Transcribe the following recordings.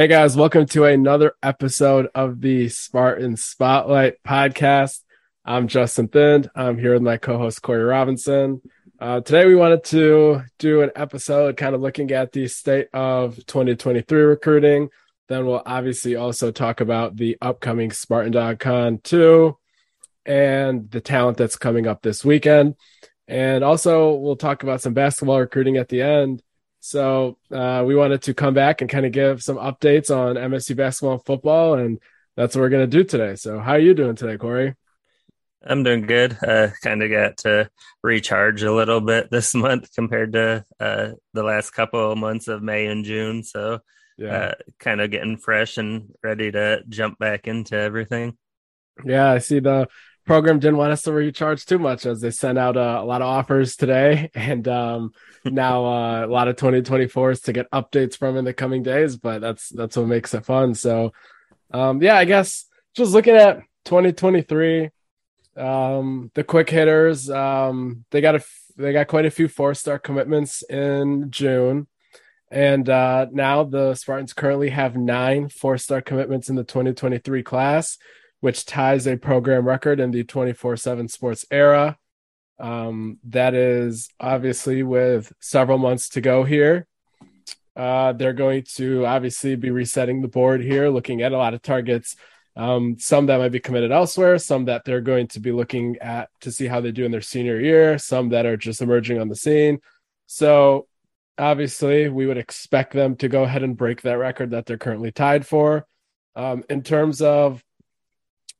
Hey guys, welcome to another episode of the Spartan Spotlight podcast. I'm Justin Thind. I'm here with my co-host Corey Robinson. Uh, today we wanted to do an episode kind of looking at the state of 2023 recruiting. Then we'll obviously also talk about the upcoming Spartan.con 2 and the talent that's coming up this weekend. And also we'll talk about some basketball recruiting at the end. So uh, we wanted to come back and kind of give some updates on MSU basketball and football, and that's what we're going to do today. So how are you doing today, Corey? I'm doing good. Uh, kind of got to recharge a little bit this month compared to uh, the last couple of months of May and June. So yeah, uh, kind of getting fresh and ready to jump back into everything. Yeah, I see the program didn't want us to recharge too much as they sent out uh, a lot of offers today. And um, now uh, a lot of 2024s to get updates from in the coming days but that's that's what makes it fun. So um, yeah i guess just looking at 2023 um, the quick hitters um, they got a they got quite a few four star commitments in june. And uh, now the spartans currently have nine four star commitments in the 2023 class which ties a program record in the 24 7 sports era. Um, that is obviously with several months to go here. Uh, they're going to obviously be resetting the board here, looking at a lot of targets. Um, some that might be committed elsewhere, some that they're going to be looking at to see how they do in their senior year, some that are just emerging on the scene. So, obviously, we would expect them to go ahead and break that record that they're currently tied for. Um, in terms of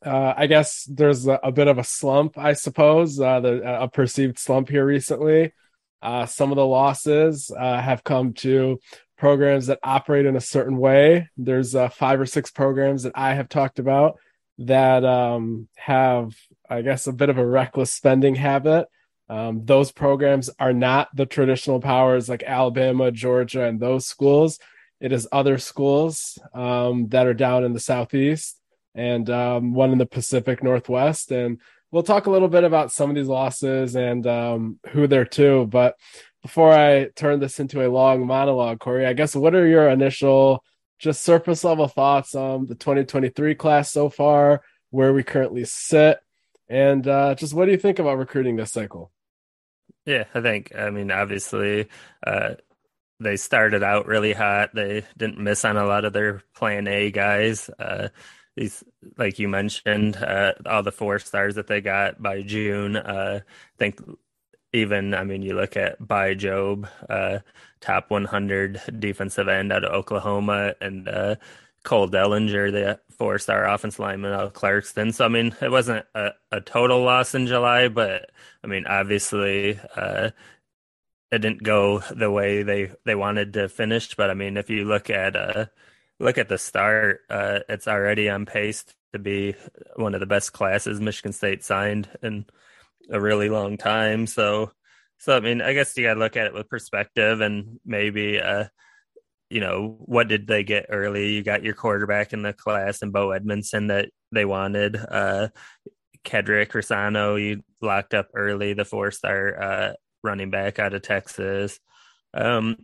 uh, I guess there's a, a, bit of a slump, I suppose, uh, the, a perceived slump here recently. Uh, some of the losses uh, have come to programs that operate in a certain way. There's uh, five or six programs that I have talked about that um, have, I guess, a bit of a reckless spending habit. Um, those programs are not the traditional powers like Alabama, Georgia, and those schools. It is other schools um, that are down in the Southeast and um, one in the Pacific Northwest. And we'll talk a little bit about some of these losses and um, who they're to. But before I turn this into a long monologue, Corey, I guess what are your initial, just surface level thoughts on the 2023 class so far, where we currently sit, and uh, just what do you think about recruiting this cycle? Yeah, I think, I mean, obviously, uh, they started out really hot. They didn't miss on a lot of their plan A guys. Uh, these like you mentioned uh, all the four stars that they got by june uh, i think even i mean you look at Bai Jobe uh, top 100 defensive end out of oklahoma and uh, cole dellinger the four star offense lineman out of clarkston. So i mean it wasn't a, a total loss in july but i mean obviously uh, it didn't go the way they they wanted to finish. But i mean if you look at uh look at the start, uh, it's already on pace to be one of the best classes Michigan State signed in a really long time. So, so I mean, I guess you got to look at it with perspective and maybe, uh, you know, what did they get early? You got your quarterback in the class and Bo Edmondson that they wanted. Uh, Kedrick Reescano, you locked up early, the four star uh, running back out of Texas. Um,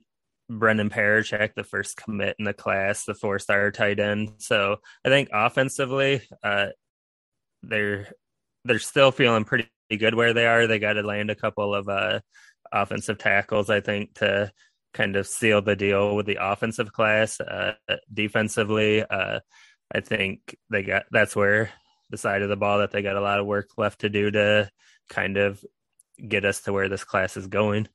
Brennan Parachek, the first commit in the class, the four star tight end. So I think offensively, uh, they're they're still feeling pretty good where they are. They got to land a couple of uh, offensive tackles, I think, to kind of seal the deal with the offensive class. Uh, defensively, uh, I think they got that's where the side of the ball that they got a lot of work left to do to kind of get us to where this class is going.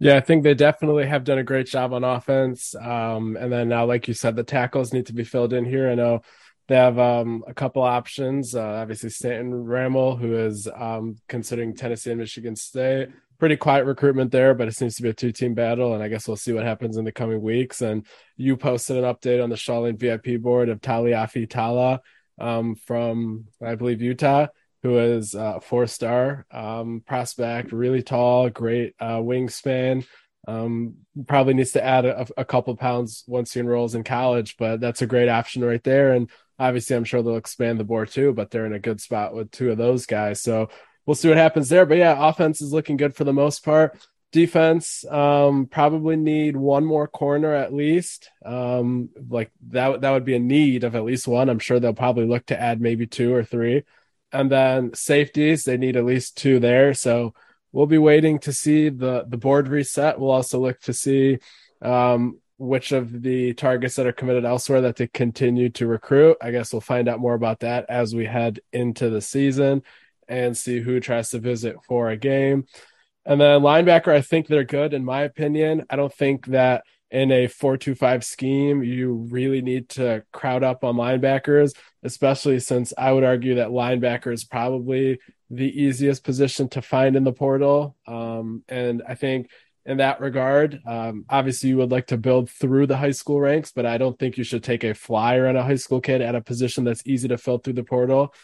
Yeah, I think they definitely have done a great job on offense. Um, and then now, like you said, the tackles need to be filled in here. I know they have um, a couple options. Uh, obviously, Stanton Ramil, who is um, considering Tennessee and Michigan State. Pretty quiet recruitment there, but it seems to be a two team battle. And I guess we'll see what happens in the coming weeks. And you posted an update on the Shaw Lane VIP board of Taliafi Tala um, from, I believe, Utah who is a four star um, prospect, really tall, great uh, wingspan. Um, probably needs to add a, a, couple pounds once he enrolls in college, but that's a great option right there. And obviously, I'm sure they'll expand the board too, but they're in a good spot with two of those guys. So we'll see what happens there. But yeah, offense is looking good for the most part. defense um, probably need one more corner at least. Um, like that that would be a need of at least one. I'm sure they'll probably look to add maybe two or three. And then safeties, they need at least two there. So we'll be waiting to see the the board reset. We'll also look to see um, which of the targets that are committed elsewhere that they continue to recruit. I guess we'll find out more about that as we head into the season and see who tries to visit for a game. And then linebacker, I think they're good in my opinion. I don't think that in a 4-2-5 scheme you really need to crowd up on linebackers, especially since I would argue that linebacker is probably the easiest position to find in the portal. Um, and I think in that regard. Um, obviously, you would like to build through the high school ranks, but I don't think you should take a flyer on a high school kid at a position that's easy to fill through the portal.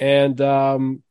And um,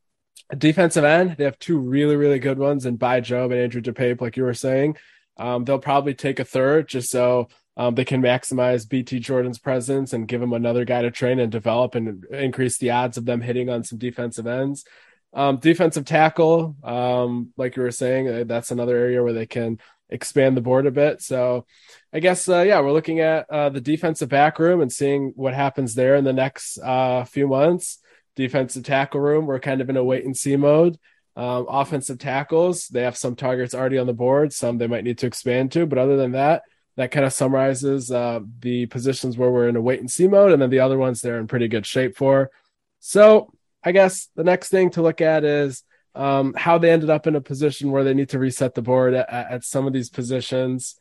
defensive end, they have two really, really good ones and Bai Jobe and Andrew DePape, like you were saying. Um, they'll probably take a third just so um, they can maximize BT Jordan's presence and give him another guy to train and develop and increase the odds of them hitting on some defensive ends. Um, defensive tackle, um, like you were saying, uh, that's another area where they can expand the board a bit. So I guess, uh, yeah, we're looking at uh, the defensive back room and seeing what happens there in the next uh, few months. Defensive tackle room, we're kind of in a wait and see mode. Um, offensive tackles, they have some targets already on the board, some they might need to expand to. But other than that, that kind of summarizes uh, the positions where we're in a wait and see mode. And then the other ones they're in pretty good shape for. So I guess the next thing to look at is um, how they ended up in a position where they need to reset the board at, at some of these positions.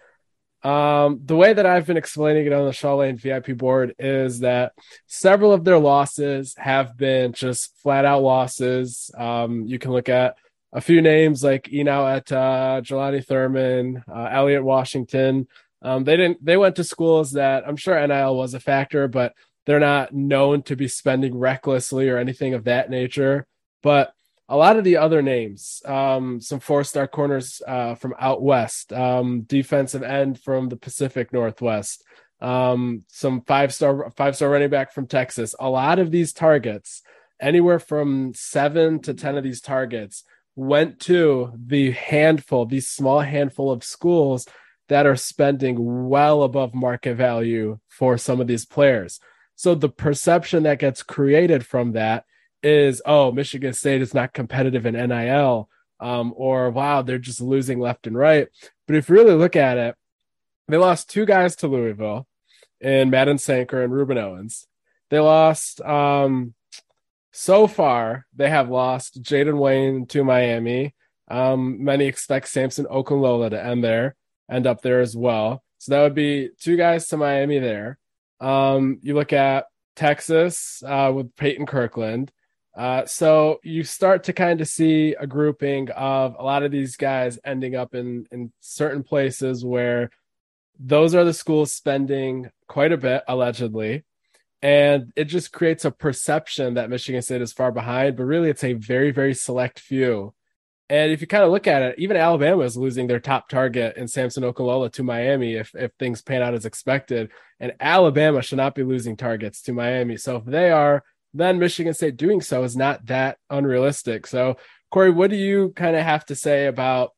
Um, the way that I've been explaining it on the Shaw Lane VIP board is that several of their losses have been just flat out losses. Um, you can look at a few names like Enow Etta uh, Jelani Thurman, uh, Elliot Washington. Um, they didn't. They went to schools that I'm sure NIL was a factor, but they're not known to be spending recklessly or anything of that nature. But a lot of the other names, um, some four star corners uh, from out west, um, defensive end from the Pacific Northwest, um, some five star five star running back from Texas. A lot of these targets, anywhere from seven to ten of these targets, went to the handful, these small handful of schools that are spending well above market value for some of these players. So the perception that gets created from that is, oh, Michigan State is not competitive in NIL, um, or wow, they're just losing left and right. But if you really look at it, they lost two guys to Louisville in Madden Sanker and Rueben Owens. They lost um, so far, they have lost Jaden Wayne to Miami. Um, many expect Samson Okunlola to end there, end up there as well. So that would be two guys to Miami there. Um, you look at Texas uh, with Peyton Kirkland. Uh, so you start to kind of see a grouping of a lot of these guys ending up in in certain places where those are the schools spending quite a bit allegedly and it just creates a perception that Michigan State is far behind but really it's a very very select few and if you kind of look at it, even Alabama is losing their top target in Samson Okunlola to Miami if, if things pan out as expected. And Alabama should not be losing targets to Miami. So if they are, then Michigan State doing so is not that unrealistic. So, Corey, what do you kind of have to say about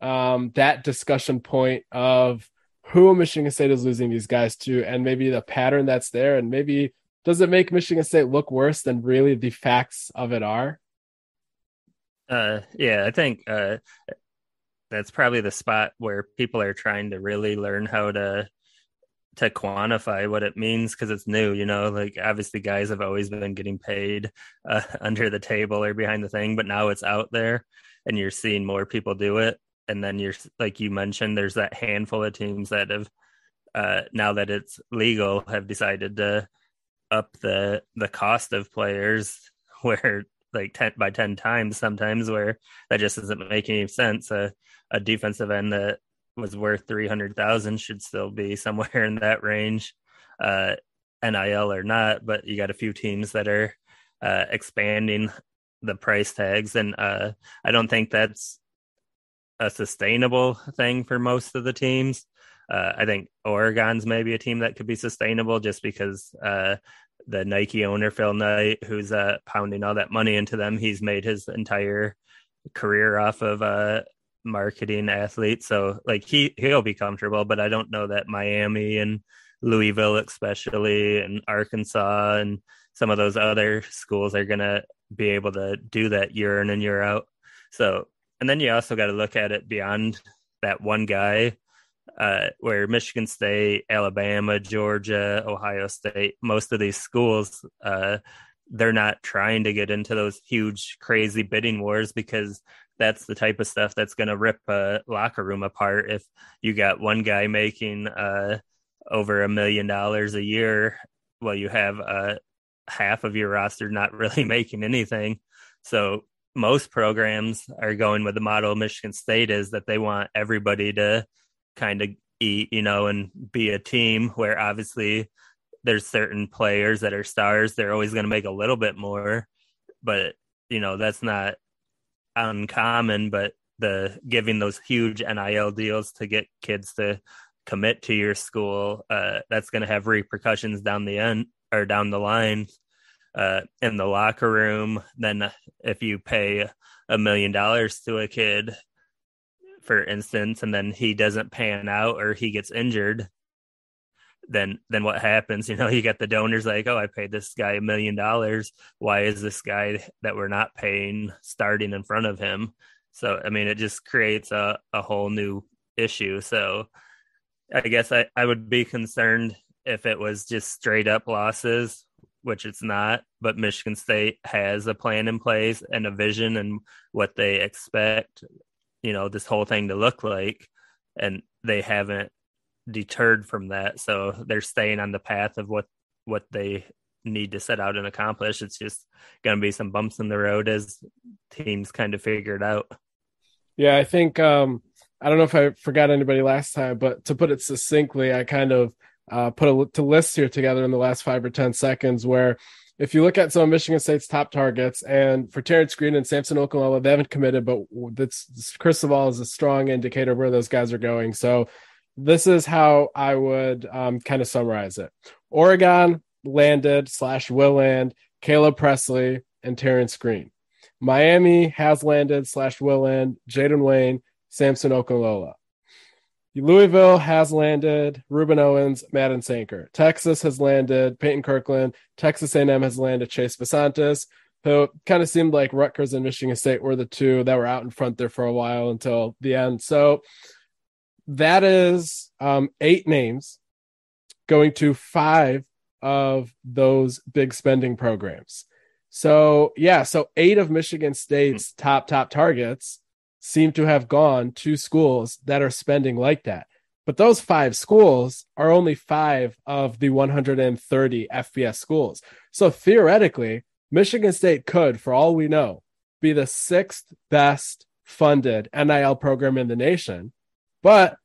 um, that discussion point of who Michigan State is losing these guys to and maybe the pattern that's there? And maybe does it make Michigan State look worse than really the facts of it are? Uh, yeah, I think uh, that's probably the spot where people are trying to really learn how to to quantify what it means because it's new. You know, like obviously guys have always been getting paid uh, under the table or behind the thing, but now it's out there, and you're seeing more people do it. And then you're like you mentioned, there's that handful of teams that have uh, now that it's legal have decided to up the the cost of players where like 10 by 10 times sometimes where that just doesn't make any sense a, a defensive end that was worth 300,000 should still be somewhere in that range uh NIL or not but you got a few teams that are uh expanding the price tags and uh I don't think that's a sustainable thing for most of the teams uh, I think Oregon's maybe a team that could be sustainable just because uh, the Nike owner Phil Knight, who's uh, pounding all that money into them. He's made his entire career off of uh, marketing athlete, so like he he'll be comfortable. But I don't know that Miami and Louisville, especially, and Arkansas and some of those other schools are gonna be able to do that year in and year out. So, and then you also got to look at it beyond that one guy, uh, where Michigan State, Alabama, Georgia, Ohio State, most of these schools, uh, they're not trying to get into those huge, crazy bidding wars because that's the type of stuff that's going to rip a locker room apart. If you got one guy making uh, over a million dollars a year, well, you have uh, half of your roster not really making anything. So most programs are going with the model Michigan State is that they want everybody to kind of eat, you know, and be a team where obviously there's certain players that are stars. They're always going to make a little bit more, but you know, that's not uncommon, but the giving those huge NIL deals to get kids to commit to your school, uh, that's going to have repercussions down the end or down the line uh, in the locker room. Then if you pay a million dollars to a kid, for instance, and then he doesn't pan out or he gets injured, then then what happens? You know, you get the donors like, oh, I paid this guy a million dollars. Why is this guy that we're not paying starting in front of him? So I mean, it just creates a, a whole new issue. So I guess I, I would be concerned if it was just straight up losses which it's not, but Michigan State has a plan in place and a vision and what they expect, you know, this whole thing to look like. And they haven't deterred from that. So they're staying on the path of what, what they need to set out and accomplish. It's just going to be some bumps in the road as teams kind of figure it out. Yeah, I think, um, I don't know if I forgot anybody last time, but to put it succinctly, I kind of uh, put a to list here together in the last five or ten seconds. Where if you look at some of Michigan State's top targets, and for Terrence Green and Samson Okunlola, they haven't committed, but that's crystal ball is a strong indicator where those guys are going. So this is how I would um, kind of summarize it. Oregon landed slash will land Caleb Presley and Terrence Green. Miami has landed slash will land Jaden Wayne, Samson Okunlola. Louisville has landed Rueben Owens, Madden Sanker. Texas has landed Peyton Kirkland. Texas A&M has landed Chase Bisontis, who kind of seemed like Rutgers and Michigan State were the two that were out in front there for a while until the end. So that is um, eight names going to five of those big spending programs. So yeah, so eight of Michigan State's top top targets seem to have gone to schools that are spending like that. But those five schools are only five of the 130 FBS schools. So theoretically, Michigan State could, for all we know, be the sixth best funded NIL program in the nation. But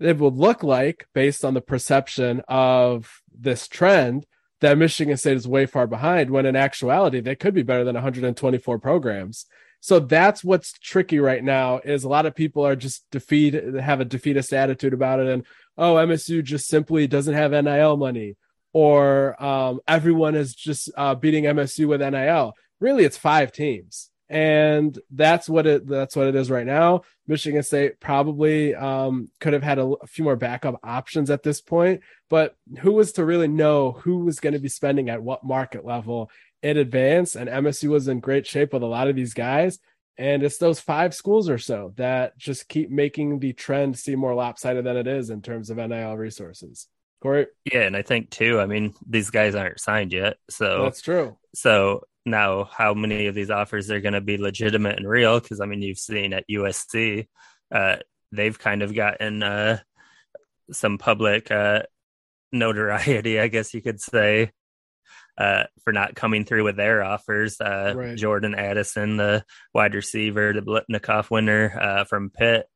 it would look like, based on the perception of this trend, that Michigan State is way far behind when in actuality they could be better than 124 programs. So that's what's tricky right now is a lot of people are just defeat have a defeatist attitude about it and oh MSU just simply doesn't have NIL money or um, everyone is just uh, beating MSU with NIL. Really, it's five teams, and that's what it that's what it is right now. Michigan State probably um, could have had a, a, few more backup options at this point, but who was to really know who was going to be spending at what market level in advance, and MSU was in great shape with a lot of these guys. And it's those five schools or so that just keep making the trend seem more lopsided than it is in terms of NIL resources. Corey? Yeah, and I think too, I mean, these guys aren't signed yet. So that's true. So now how many of these offers are going to be legitimate and real? Because I mean, you've seen at USC, uh, they've kind of gotten uh, some public uh, notoriety, I guess you could say, uh, for not coming through with their offers. Uh, right. Jordan Addison, the wide receiver, the Biletnikoff winner uh, from Pitt,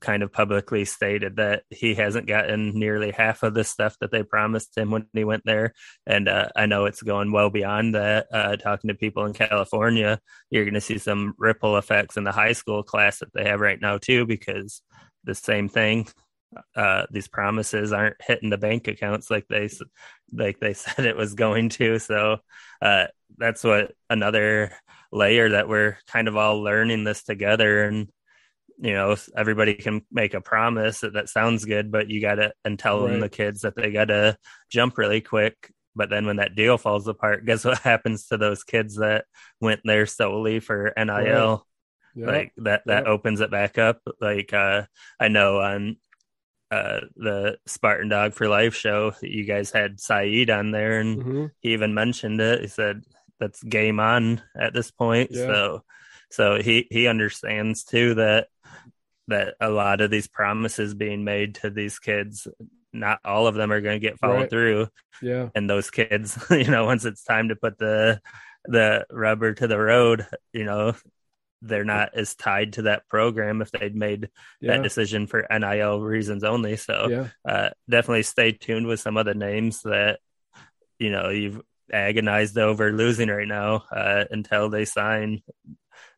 kind of publicly stated that he hasn't gotten nearly half of the stuff that they promised him when he went there. And uh, I know it's going well beyond that. Uh, talking to people in California, you're going to see some ripple effects in the high school class that they have right now, too, because the same thing uh, these promises aren't hitting the bank accounts like they like they said it was going to. So uh, that's what another layer that we're kind of all learning this together and you know everybody can make a promise that that sounds good but you gotta and tell right. them the kids that they gotta jump really quick but then when that deal falls apart guess what happens to those kids that went there solely for nil right. yep. like that that yep. opens it back up like uh i know on uh the spartan dog for life show you guys had saeed on there and mm-hmm. he even mentioned it he said that's game on at this point yeah. so so he he understands too that that a lot of these promises being made to these kids not all of them are going to get followed right. through yeah and those kids you know once it's time to put the the rubber to the road you know they're not as tied to that program if they'd made yeah. that decision for nil reasons only so yeah. uh, definitely stay tuned with some of the names that you know you've agonized over losing right now uh, until they sign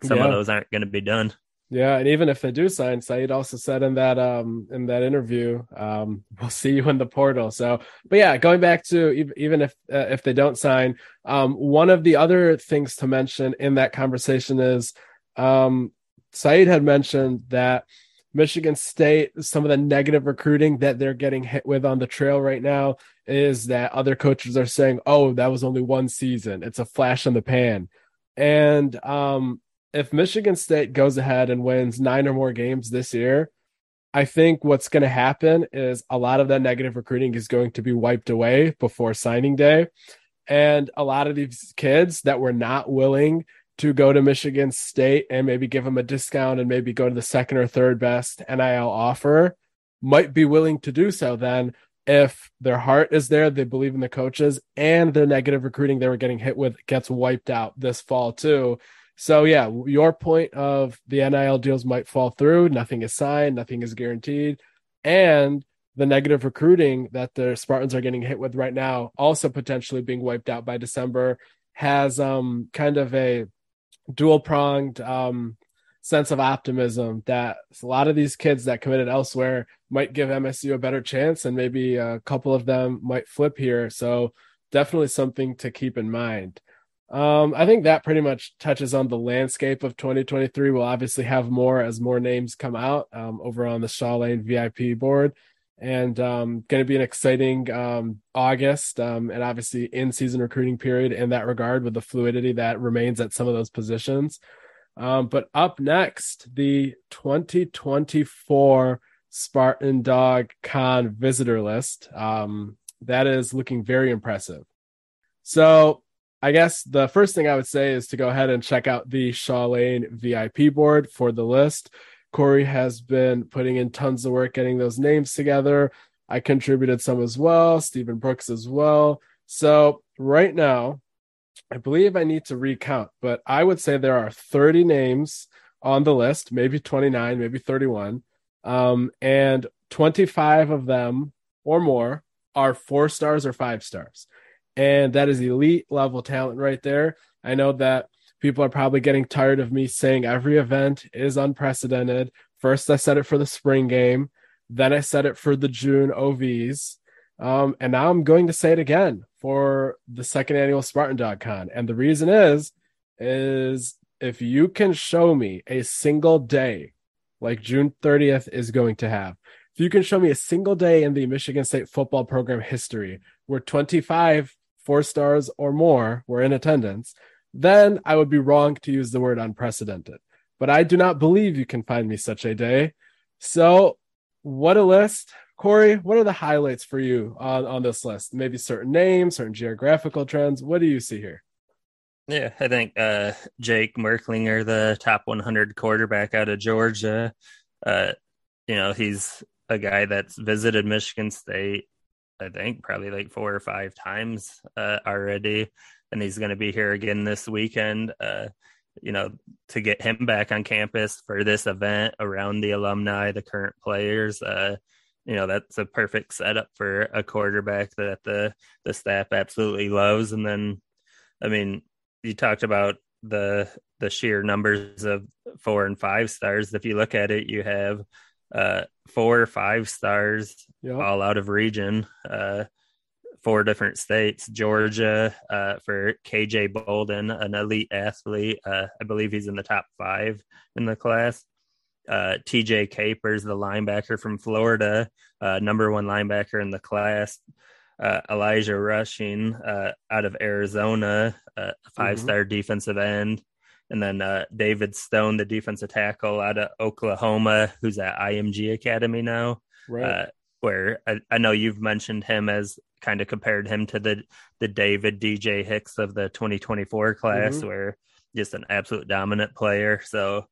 some yeah. of those aren't going to be done yeah, and even if they do sign, Saeed also said in that um in that interview, um, we'll see you in the portal. So, but yeah, going back to even if uh, if they don't sign, um, one of the other things to mention in that conversation is, um, Saeed had mentioned that Michigan State, some of the negative recruiting that they're getting hit with on the trail right now is that other coaches are saying, "Oh, that was only one season; it's a flash in the pan," and um if Michigan State goes ahead and wins nine or more games this year, I think what's going to happen is a lot of that negative recruiting is going to be wiped away before signing day. And a lot of these kids that were not willing to go to Michigan State and maybe give them a discount and maybe go to the second or third best NIL offer might be willing to do so then if their heart is there, they believe in the coaches, and the negative recruiting they were getting hit with gets wiped out this fall too. So yeah, your point of the NIL deals might fall through, nothing is signed, nothing is guaranteed, and the negative recruiting that the Spartans are getting hit with right now, also potentially being wiped out by December, has um kind of a dual pronged um sense of optimism that a lot of these kids that committed elsewhere might give MSU a better chance, and maybe a couple of them might flip here. So definitely something to keep in mind. Um, I think that pretty much touches on the landscape of 2023. We'll obviously have more as more names come out um, over on the Shaw Lane VIP board, and um, going to be an exciting um, August um, and obviously in season recruiting period in that regard with the fluidity that remains at some of those positions. Um, but up next, the 2024 Spartan Dawg Con visitor list. Um, that is looking very impressive. So I guess the first thing I would say is to go ahead and check out the Shaw Lane VIP board for the list. Corey has been putting in tons of work getting those names together. I contributed some as well, Stephen Brooks as well. So right now, I believe I need to recount, but I would say there are 30 names on the list, maybe 29, maybe 31. Um, and 25 of them or more are four stars or five stars and that is elite level talent right there. I know that people are probably getting tired of me saying every event is unprecedented. First, I said it for the spring game, then I said it for the June OVs, um, and now I'm going to say it again for the second annual Spartan Dawg Con. And the reason is, is if you can show me a single day like June 30th is going to have, if you can show me a single day in the Michigan State football program history where 25 four stars or more were in attendance, then I would be wrong to use the word unprecedented. But I do not believe you can find me such a day. So, what a list. Corey, what are the highlights for you on, on this list? Maybe certain names, certain geographical trends. What do you see here? Yeah, I think uh, Jake Merklinger, the top 100 quarterback out of Georgia, uh, you know, he's a guy that's visited Michigan State I think probably like four or five times uh, already, and he's going to be here again this weekend. Uh, you know, to get him back on campus for this event around the alumni, the current players. Uh, you know, that's a perfect setup for a quarterback that the the staff absolutely loves. And then, I mean, you talked about the the sheer numbers of four and five stars. If you look at it, you have uh, four or five stars yep. all out of region, uh, four different states. Georgia uh, for KJ Bolden, an elite athlete. Uh, I believe he's in the top five in the class. uh, TJ Capers, the linebacker from Florida, uh, number one linebacker in the class. Uh, Elijah Rushing uh, out of Arizona, uh, five star mm-hmm. defensive end. And then uh, David Stone, the defensive tackle out of Oklahoma, who's at IMG Academy now. Right. where I, I, know you've mentioned him as kind of compared him to the the David DJ Hicks of the 2024 class, mm-hmm. where just an absolute dominant player. So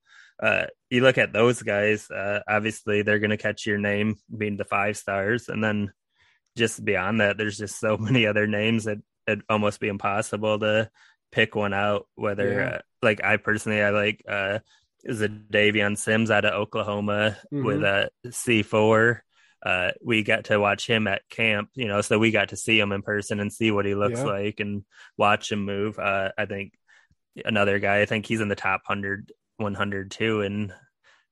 uh, you look at those guys, uh, obviously they're going to catch your name being the five stars. And then just beyond that, there's just so many other names that it'd almost be impossible to pick one out. Whether, yeah. uh, like, I personally, I like, uh, is a Davion Sims out of Oklahoma mm-hmm. with a C4. Uh, we got to watch him at camp, you know, so we got to see him in person and see what he looks yeah. like and watch him move. Uh, I think another guy, I think he's in the top 100 102 in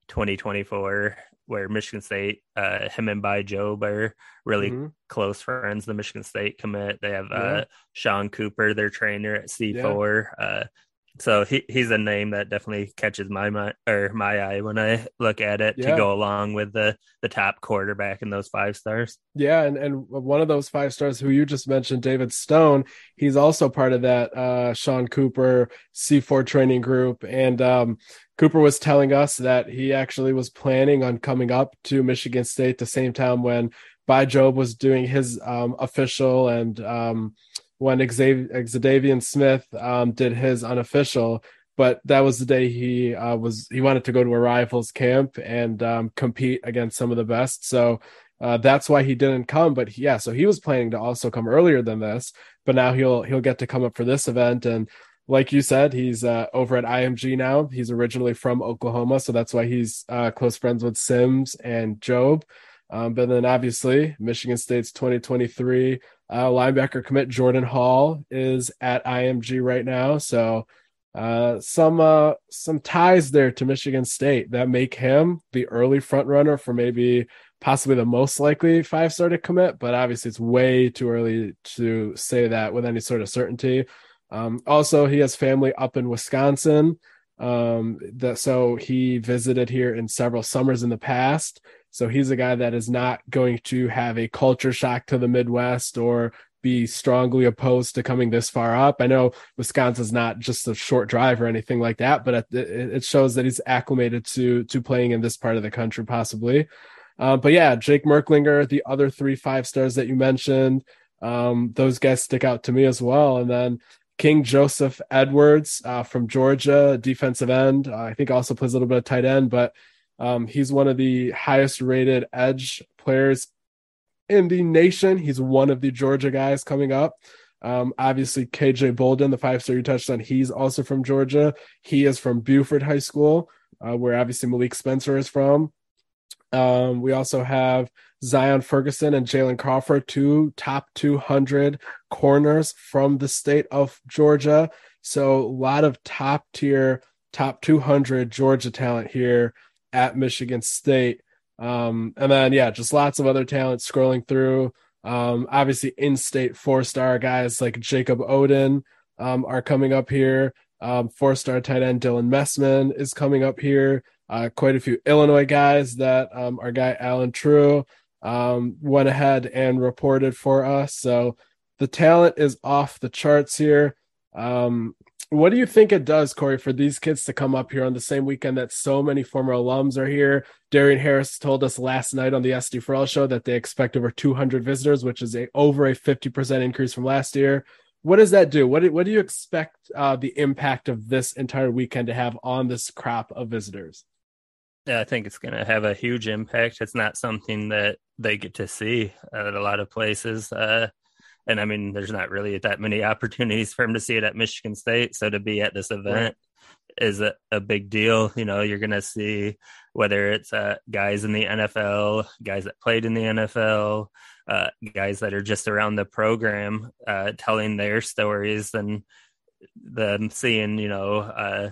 2024 where Michigan State, uh, him and Bai Jobe are really mm-hmm. close friends. The Michigan State commit. They have uh, yeah. uh, Sean Cooper, their trainer at C4. Yeah. Uh, so he he's a name that definitely catches my mind or my eye when I look at it yeah. to go along with the the top quarterback in those five stars. Yeah, and and one of those five stars who you just mentioned, David Stone, he's also part of that uh, Sean Cooper C4 training group, and um, Cooper was telling us that he actually was planning on coming up to Michigan State the same time when Bai Jobe was doing his um, official and um, when Xavier Smith um, did his unofficial, but that was the day he uh, was he wanted to go to a rivals camp and um, compete against some of the best. So uh, that's why he didn't come. But yeah, so he was planning to also come earlier than this, but now he'll he'll get to come up for this event. And like you said, he's uh, over at IMG now. He's originally from Oklahoma, so that's why he's uh, close friends with Sims and Jobe. Um, but then obviously Michigan State's 2023 uh, linebacker commit Jordan Hall is at IMG right now, so uh, some uh, some ties there to Michigan State that make him the early front runner for maybe possibly the most likely five star to commit. But obviously, it's way too early to say that with any sort of certainty. Um, also, he has family up in Wisconsin. Um, that so he visited here in several summers in the past. So he's a guy that is not going to have a culture shock to the Midwest or be strongly opposed to coming this far up. I know Wisconsin's not just a short drive or anything like that, but it shows that he's acclimated to to playing in this part of the country, possibly. Uh, but yeah, Jake Merklinger, the other three five stars that you mentioned, um, those guys stick out to me as well. And then King Joseph Edwards uh, from Georgia, defensive end. Uh, I think also plays a little bit of tight end, but um, he's one of the highest rated edge players in the nation. He's one of the Georgia guys coming up. Um, obviously, KJ Bolden, the five star you touched on, he's also from Georgia. He is from Buford High School, uh, where obviously Malik Spencer is from. Um, we also have Zion Ferguson and Jalen Crawford, two top 200 corners from the state of Georgia. So, a lot of top tier, top 200 Georgia talent here at Michigan State. Um, and then, yeah, just lots of other talent scrolling through. Um, obviously, in state four star guys like Jacob Odin um, are coming up here. Um, four star tight end Dylan Messman is coming up here. Uh, quite a few Illinois guys that um, our guy Allen Trieu um, went ahead and reported for us. So the talent is off the charts here. Um, what do you think it does, Corey, for these kids to come up here on the same weekend that so many former alums are here? Darian Harris told us last night on the SD for All show that they expect over 200 visitors, which is a over a 50% increase from last year. What does that do? What do, what do you expect uh, the impact of this entire weekend to have on this crop of visitors? Yeah, I think it's going to have a huge impact. It's not something that they get to see at a lot of places. Uh, and I mean, there's not really that many opportunities for him to see it at Michigan State. So to be at this event right. is a, a, big deal. You know, you're going to see whether it's uh, guys in the NFL, guys that played in the NFL, uh, guys that are just around the program, uh, telling their stories and them seeing, you know, uh,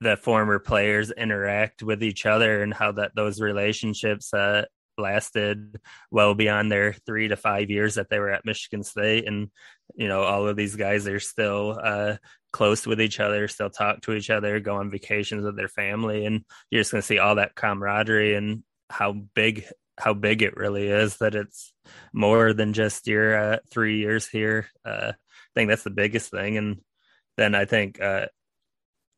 the former players interact with each other and how that those relationships uh, lasted well beyond their three to five years that they were at Michigan State. And, you know, all of these guys are still uh, close with each other, still talk to each other, go on vacations with their family. And you're just going to see all that camaraderie and how big how big it really is that it's more than just your uh, three years here. Uh, I think that's the biggest thing. And then I think, uh,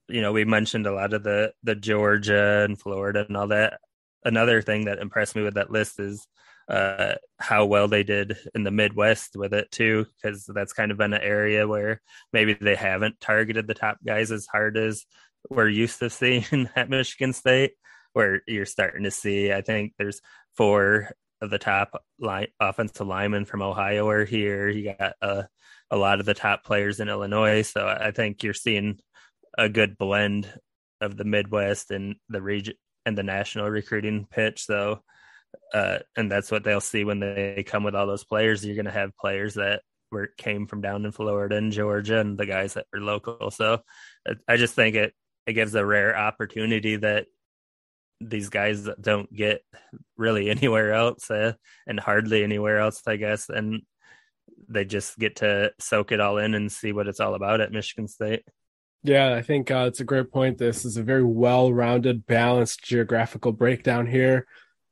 you know, we mentioned a lot of the the Georgia and Florida and all that. Another thing that impressed me with that list is uh, how well they did in the Midwest with it too, because that's kind of been an area where maybe they haven't targeted the top guys as hard as we're used to seeing at Michigan State. Where you're starting to see, I think there's four of the top line offensive linemen from Ohio are here. You got uh, a lot of the top players in Illinois, so I think you're seeing a good blend of the Midwest and the region and the national recruiting pitch. So, uh, and that's what they'll see when they come with all those players. You're going to have players that were came from down in Florida and Georgia, and the guys that are local. So, I just think it it gives a rare opportunity that these guys don't get really anywhere else, uh, and hardly anywhere else, I guess. And they just get to soak it all in and see what it's all about at Michigan State. Yeah, I think uh, it's a great point. This is a very well-rounded, balanced geographical breakdown here,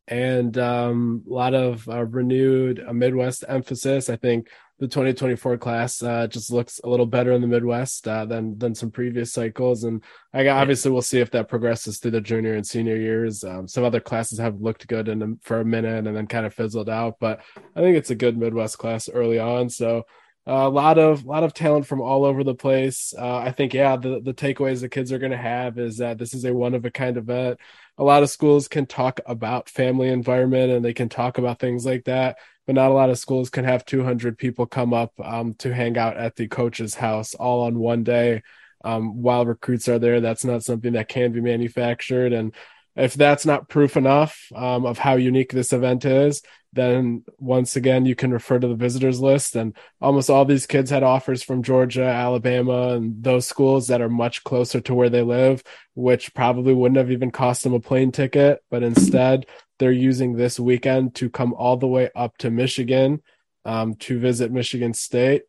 and um, a lot of uh, renewed uh, Midwest emphasis. I think the 2024 class uh, just looks a little better in the Midwest uh, than than some previous cycles, and I obviously we'll see if that progresses through the junior and senior years. Um, some other classes have looked good in for a minute and then kind of fizzled out, but I think it's a good Midwest class early on. So a lot of lot of talent from all over the place. Uh, I think yeah, the the takeaways the kids are going to have is that this is a one of a kind event. A lot of schools can talk about family environment and they can talk about things like that, but not a lot of schools can have 200 people come up um, to hang out at the coach's house all on one day um, while recruits are there. That's not something that can be manufactured and if that's not proof enough um, of how unique this event is, then once again you can refer to the visitors list. And almost all these kids had offers from Georgia, Alabama, and those schools that are much closer to where they live, which probably wouldn't have even cost them a plane ticket. But instead, they're using this weekend to come all the way up to Michigan um, to visit Michigan State.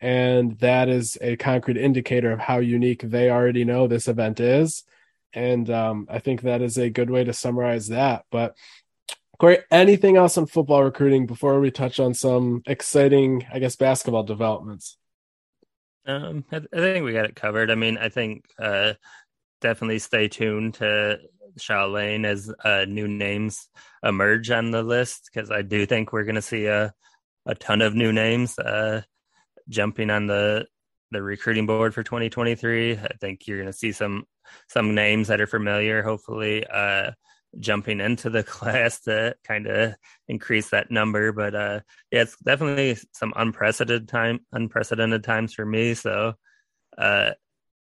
And that is a concrete indicator of how unique they already know this event is and um, I think that is a good way to summarize that. But Corey, anything else on football recruiting before we touch on some exciting, I guess, basketball developments? Um, I, I think we got it covered. I mean, I think uh, definitely stay tuned to Shaw Lane as uh, new names emerge on the list because I do think we're going to see a a ton of new names uh, jumping on the the recruiting board for 2023. I think you're going to see some some names that are familiar. Hopefully, uh, jumping into the class to kind of increase that number. But uh, yeah, it's definitely some unprecedented time, unprecedented times for me. So uh,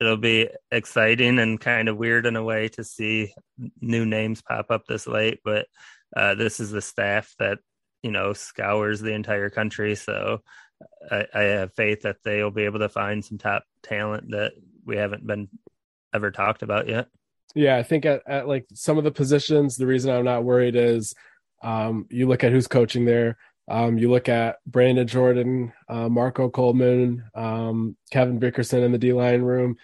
it'll be exciting and kind of weird in a way to see new names pop up this late. But uh, this is the staff that you know scours the entire country. So I, I have faith that they'll be able to find some top talent that we haven't been ever talked about yet. Yeah, I think at, at like some of the positions, the reason I'm not worried is um, you look at who's coaching there. Um, you look at Brandon Jordan, uh, Marco Coleman, um, Kevin Bickerson in the D line room.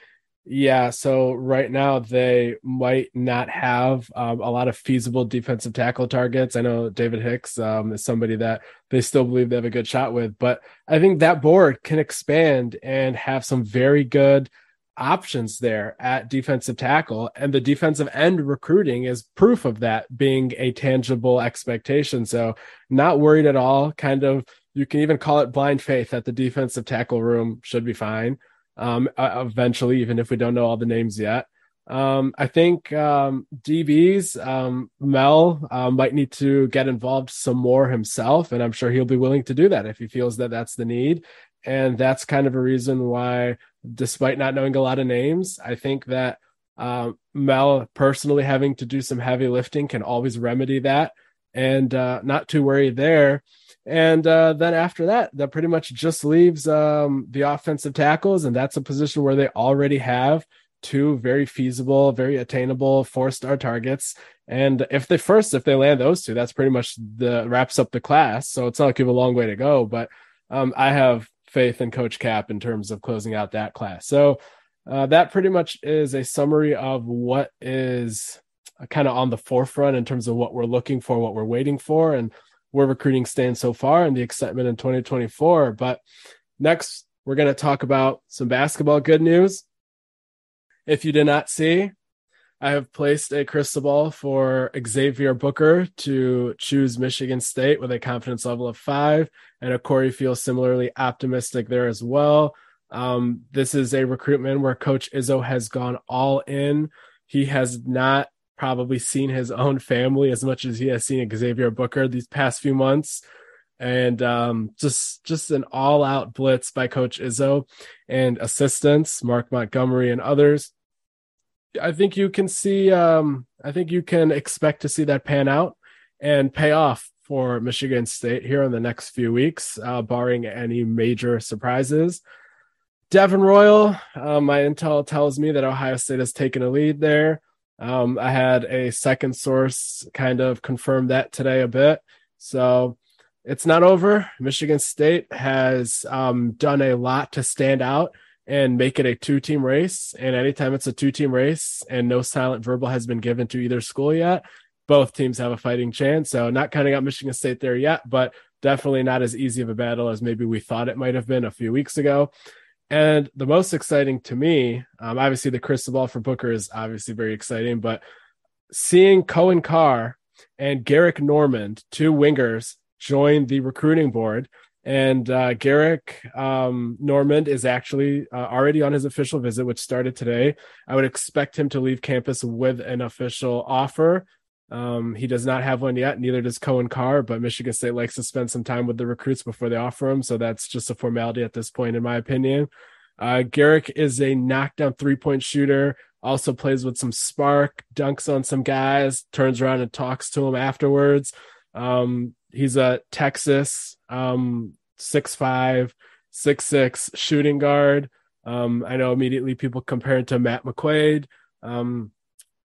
Yeah, so right now they might not have um, a lot of feasible defensive tackle targets. I know David Hicks um, is somebody that they still believe they have a good shot with, but I think that board can expand and have some very good options there at defensive tackle. And the defensive end recruiting is proof of that being a tangible expectation. So, not worried at all. Kind of, you can even call it blind faith that the defensive tackle room should be fine um, eventually, even if we don't know all the names yet. Um, I think um, DBs, um, Mel uh, might need to get involved some more himself, and I'm sure he'll be willing to do that if he feels that that's the need. And that's kind of a reason why, despite not knowing a lot of names, I think that um, Mel personally having to do some heavy lifting can always remedy that, and uh, not too worried there. And uh, then after that, that pretty much just leaves um, the offensive tackles, and that's a position where they already have two very feasible, very attainable four star targets. And if they first, if they land those two, that's pretty much the wraps up the class. So it's not like you have a long way to go, but um, I have faith in Coach Cap in terms of closing out that class. So uh, that pretty much is a summary of what is kind of on the forefront in terms of what we're looking for, what we're waiting for, and where recruiting stands so far and the excitement in 2024. But next, we're going to talk about some basketball good news. If you did not see, I have placed a crystal ball for Xavier Booker to choose Michigan State with a confidence level of five, and a Corey feels similarly optimistic there as well. Um, this is a recruitment where Coach Izzo has gone all in. He has not probably seen his own family as much as he has seen Xavier Booker these past few months. And um, just just an all out blitz by Coach Izzo and assistants, Mark Montgomery and others. I think you can see um, I think you can expect to see that pan out and pay off for Michigan State here in the next few weeks, uh, barring any major surprises. Devin Royal, uh, my intel tells me that Ohio State has taken a lead there. Um, I had a second source kind of confirm that today a bit. So it's not over. Michigan State has um, done a lot to stand out and make it a two team race. And anytime it's a two team race and no silent verbal has been given to either school yet, both teams have a fighting chance. So not counting out Michigan State there yet, but definitely not as easy of a battle as maybe we thought it might have been a few weeks ago. And the most exciting to me, um, obviously, the crystal ball for Booker is obviously very exciting, but seeing Coen Carr and Gehrig Normand, two wingers, join the recruiting board. And uh, Gehrig um, Normand is actually uh, already on his official visit, which started today. I would expect him to leave campus with an official offer um, he does not have one yet. Neither does Coen Carr, but Michigan State likes to spend some time with the recruits before they offer him. So that's just a formality at this point, in my opinion. Uh, Gehrig is a knockdown three point shooter, also plays with some spark, dunks on some guys, turns around and talks to them afterwards. Um, he's a Texas um, six five, six six shooting guard. Um, I know immediately people compare him to Matt McQuaid. Um,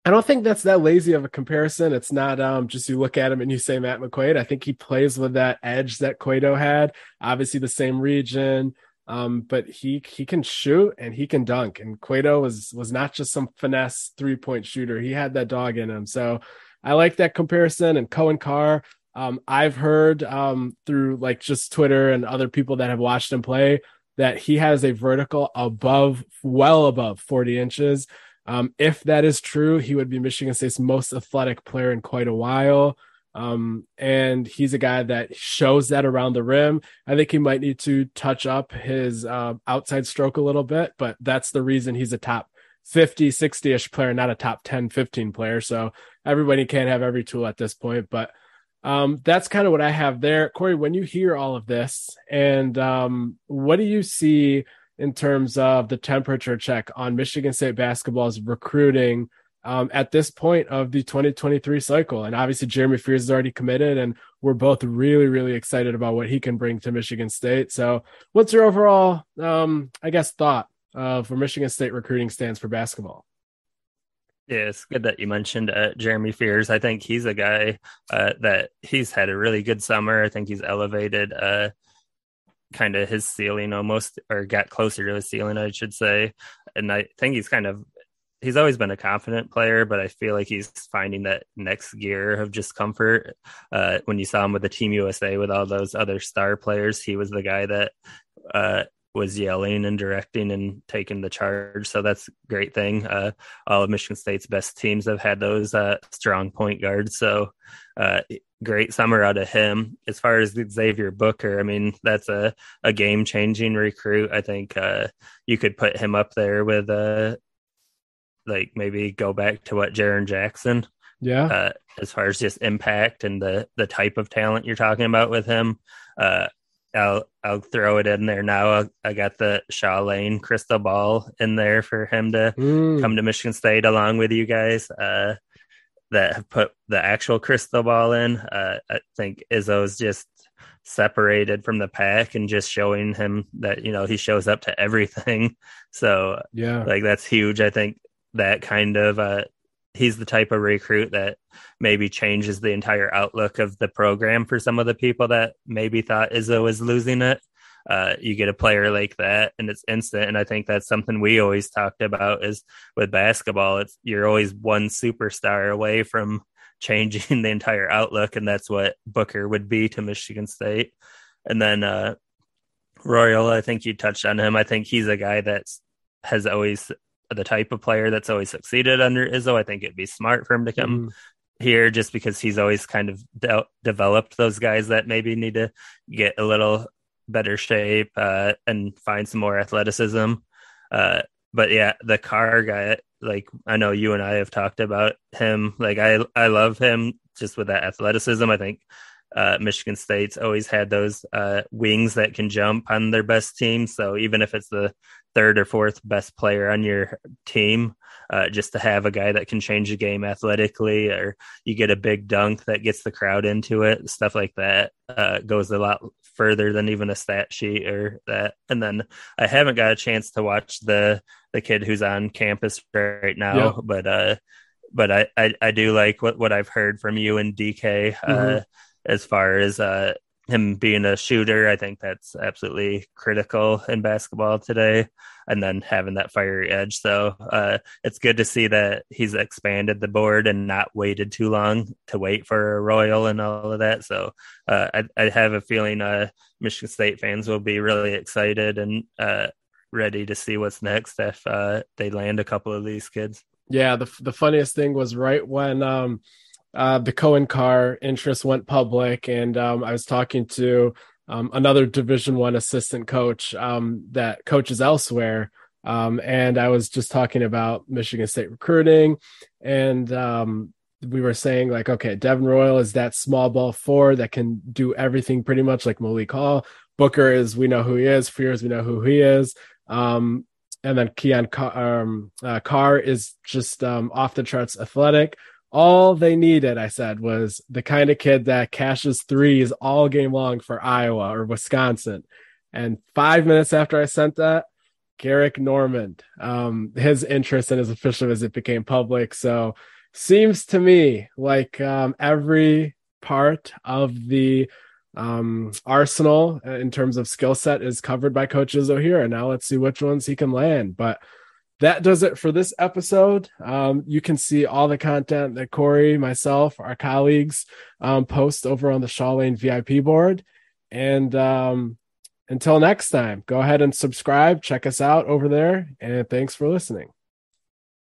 I don't think that's that lazy of a comparison. It's not um, just you look at him and you say Matt McQuaid. I think he plays with that edge that Cueto had. Obviously, the same region, um, but he he can shoot and he can dunk. And Cueto was was not just some finesse three point shooter. He had that dog in him. So I like that comparison. And Coen Carr, um, I've heard um, through like just Twitter and other people that have watched him play that he has a vertical above, well above 40 inches. Um, if that is true, he would be Michigan State's most athletic player in quite a while. Um, and he's a guy that shows that around the rim. I think he might need to touch up his uh, outside stroke a little bit, but that's the reason he's a top 50, 60 ish player, not a top 10, 15 player. So everybody can't have every tool at this point, but um, that's kind of what I have there. Corey, when you hear all of this, and um, what do you see in terms of the temperature check on Michigan State basketball's recruiting um, at this point of the 2023 cycle. And obviously, Jeremy Fears is already committed, and we're both really, really excited about what he can bring to Michigan State. So, what's your overall, um, I guess, thought uh, for Michigan State recruiting stands for basketball? Yeah, it's good that you mentioned uh, Jeremy Fears. I think he's a guy uh, that he's had a really good summer. I think he's elevated uh, kind of his ceiling almost, or got closer to his ceiling, I should say. And I think he's kind of he's always been a confident player, but I feel like he's finding that next gear of just comfort. Uh, when you saw him with the Team USA with all those other star players, he was the guy that uh, was yelling and directing and taking the charge. So that's a great thing. Uh, all of Michigan State's best teams have had those uh, strong point guards. So uh, great summer out of him. As far as Xavier Booker, I mean, that's a, a game changing recruit. I think uh, you could put him up there with, uh, like, maybe go back to what Jaren Jackson. Yeah. Uh, as far as just impact and the the type of talent you're talking about with him, uh, I'll I'll throw it in there now. i i got the Shaw Lane crystal ball in there for him to mm. come to Michigan State along with you guys. Uh, that have put the actual crystal ball in. Uh, I think Izzo's just separated from the pack and just showing him that you know he shows up to everything. So yeah, like that's huge. I think that kind of uh, he's the type of recruit that maybe changes the entire outlook of the program for some of the people that maybe thought Izzo was losing it. Uh, you get a player like that and it's instant. And I think that's something we always talked about is with basketball, it's you're always one superstar away from changing the entire outlook. And that's what Booker would be to Michigan State. And then, uh, Royal, I think you touched on him. I think he's a guy that's has always the type of player that's always succeeded under Izzo. I think it'd be smart for him to come mm. here just because he's always kind of de- developed those guys that maybe need to get a little better shape uh, and find some more athleticism. Uh, but yeah, the Carr guy, like I know you and I have talked about him. Like I, I love him just with that athleticism. I think uh, Michigan State's always had those uh, wings that can jump on their best team. So even if it's the third or fourth best player on your team, uh, just to have a guy that can change the game athletically, or you get a big dunk that gets the crowd into it, stuff like that uh, goes a lot further than even a stat sheet or that. And then I haven't got a chance to watch the the kid who's on campus right now, yeah. but uh, but I, I, I do like what what I've heard from you and DK uh, mm-hmm. As far as uh him being a shooter, I think that's absolutely critical in basketball today. And then having that fiery edge. So uh, it's good to see that he's expanded the board and not waited too long to wait for a Royal and all of that. So uh, I, I, have a feeling uh, Michigan State fans will be really excited and uh, ready to see what's next if uh, they land a couple of these kids. Yeah, the the funniest thing was right when um, uh, the Coen Carr interest went public, and um, I was talking to um, another Division One assistant coach um, that coaches elsewhere, um, and I was just talking about Michigan State recruiting, and um, we were saying like, okay, Devin Royal is that small ball four that can do everything pretty much like Malik Hall. Booker is we know who he is. Fears we know who he is. Um, and then Coen Carr, um, uh, Carr is just um, off the charts athletic all they needed, I said, was the kind of kid that cashes threes all game long for Iowa or Wisconsin. And five minutes after I sent that, Gehrig Normand, um, his interest in his official visit became public. So seems to me like um, every part of the um, arsenal in terms of skill set is covered by Coach Izzo here. And now let's see which ones he can land. But that does it for this episode. Um, you can see all the content that Corey, myself, our colleagues um, post over on the Shaw Lane VIP board. And um, until next time, go ahead and subscribe, check us out over there, and thanks for listening.